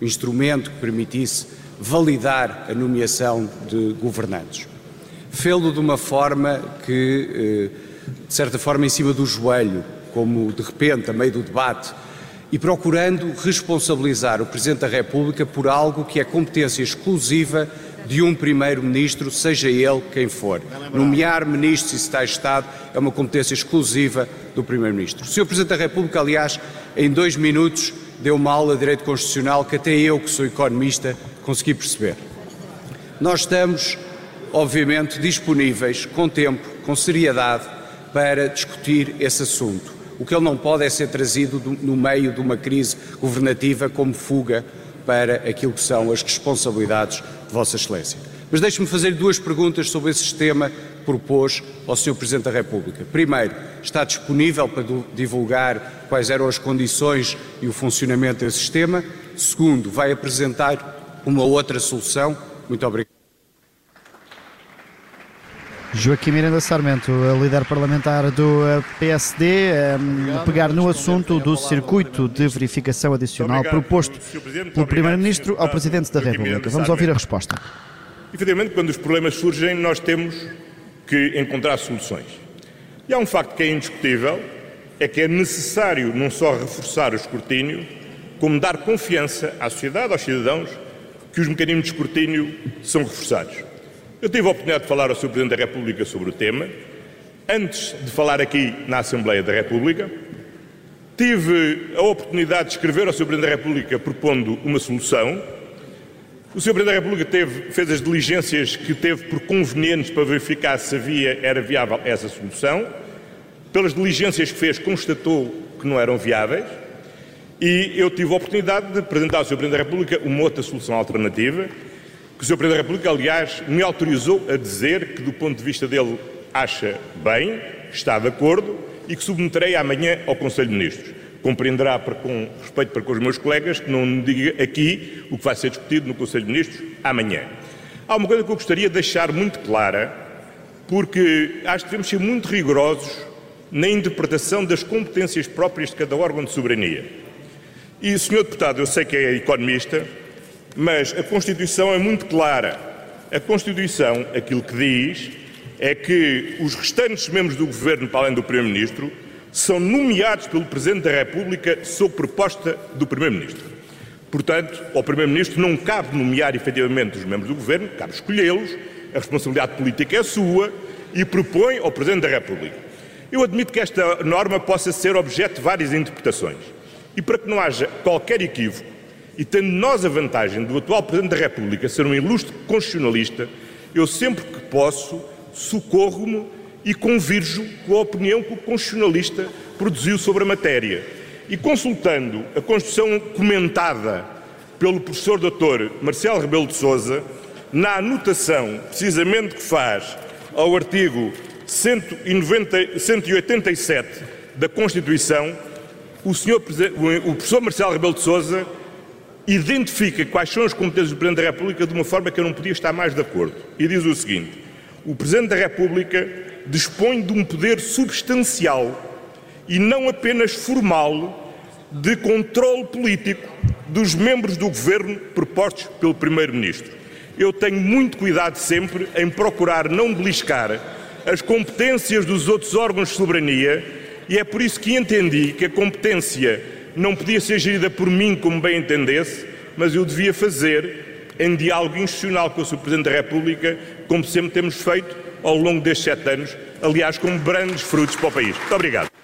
instrumento que permitisse validar a nomeação de governantes. Fê-lo de uma forma que, eh, de certa forma, em cima do joelho, como de repente, a meio do debate, e procurando responsabilizar o Presidente da República por algo que é competência exclusiva de um Primeiro-Ministro, seja ele quem for. Nomear ministros e secretários de Estado é uma competência exclusiva do Primeiro-Ministro. O Sr. Presidente da República, aliás, em dois minutos deu uma aula de Direito Constitucional que até eu, que sou economista, consegui perceber. Nós estamos, obviamente, disponíveis, com tempo, com seriedade, para discutir esse assunto. O que ele não pode é ser trazido no meio de uma crise governativa como fuga para aquilo que são as responsabilidades de Vossa Excelência. Mas deixe-me fazer duas perguntas sobre esse sistema que propôs ao Sr. Presidente da República. Primeiro, está disponível para divulgar quais eram as condições e o funcionamento desse sistema? Segundo, vai apresentar uma outra solução? Muito obrigado. Joaquim Miranda Sarmento, líder parlamentar do eh, PSD, eh, a pegar no assunto do circuito de verificação adicional proposto pelo Primeiro-Ministro ao Presidente da República. Vamos ouvir a resposta. Efetivamente, quando os problemas surgem, nós temos que encontrar soluções. E há um facto que é indiscutível, é que é necessário não só reforçar o escrutínio, como dar confiança à sociedade, aos cidadãos, que os mecanismos de escrutínio são reforçados. Eu tive a oportunidade de falar ao Sr. Presidente da República sobre o tema, antes de falar aqui na Assembleia da República. Tive a oportunidade de escrever ao Sr. Presidente da República propondo uma solução. O Sr. Presidente da República teve, fez as diligências que teve por convenientes para verificar se havia, era viável essa solução. Pelas diligências que fez, constatou que não eram viáveis. E eu tive a oportunidade de apresentar ao Sr. Presidente da República uma outra solução alternativa, que o Sr. Presidente da República, aliás, me autorizou a dizer que, do ponto de vista dele, acha bem, está de acordo e que submeterei amanhã ao Conselho de Ministros. Compreenderá, com respeito para com os meus colegas, que não diga aqui o que vai ser discutido no Conselho de Ministros amanhã. Há uma coisa que eu gostaria de deixar muito clara, porque acho que devemos ser muito rigorosos na interpretação das competências próprias de cada órgão de soberania. E, Sr. Deputado, eu sei que é economista, mas a Constituição é muito clara. A Constituição, aquilo que diz, é que os restantes membros do Governo, para além do Primeiro-Ministro, são nomeados pelo Presidente da República sob proposta do Primeiro-Ministro. Portanto, ao Primeiro-Ministro não cabe nomear efetivamente os membros do Governo, cabe escolhê-los, a responsabilidade política é sua e propõe ao Presidente da República. Eu admito que esta norma possa ser objeto de várias interpretações. E para que não haja qualquer equívoco, e tendo nós a vantagem do atual Presidente da República ser um ilustre constitucionalista, eu sempre que posso socorro-me e convirjo com a opinião que o constitucionalista produziu sobre a matéria. E consultando a Constituição comentada pelo professor Dr. Marcelo Rebelo de Sousa, na anotação precisamente que faz ao artigo 190, 187 da Constituição, o, senhor, o professor Marcelo Rebelo de Sousa identifica quais são as competências do Presidente da República de uma forma que eu não podia estar mais de acordo. E diz o seguinte: o Presidente da República dispõe de um poder substancial e não apenas formal de controle político dos membros do governo propostos pelo Primeiro-Ministro. Eu tenho muito cuidado sempre em procurar não beliscar as competências dos outros órgãos de soberania e é por isso que entendi que a competência não podia ser gerida por mim como bem entendesse, mas eu devia fazer em diálogo institucional com o Sr. Presidente da República, como sempre temos feito ao longo destes sete anos, aliás, com grandes frutos para o país. Muito obrigado.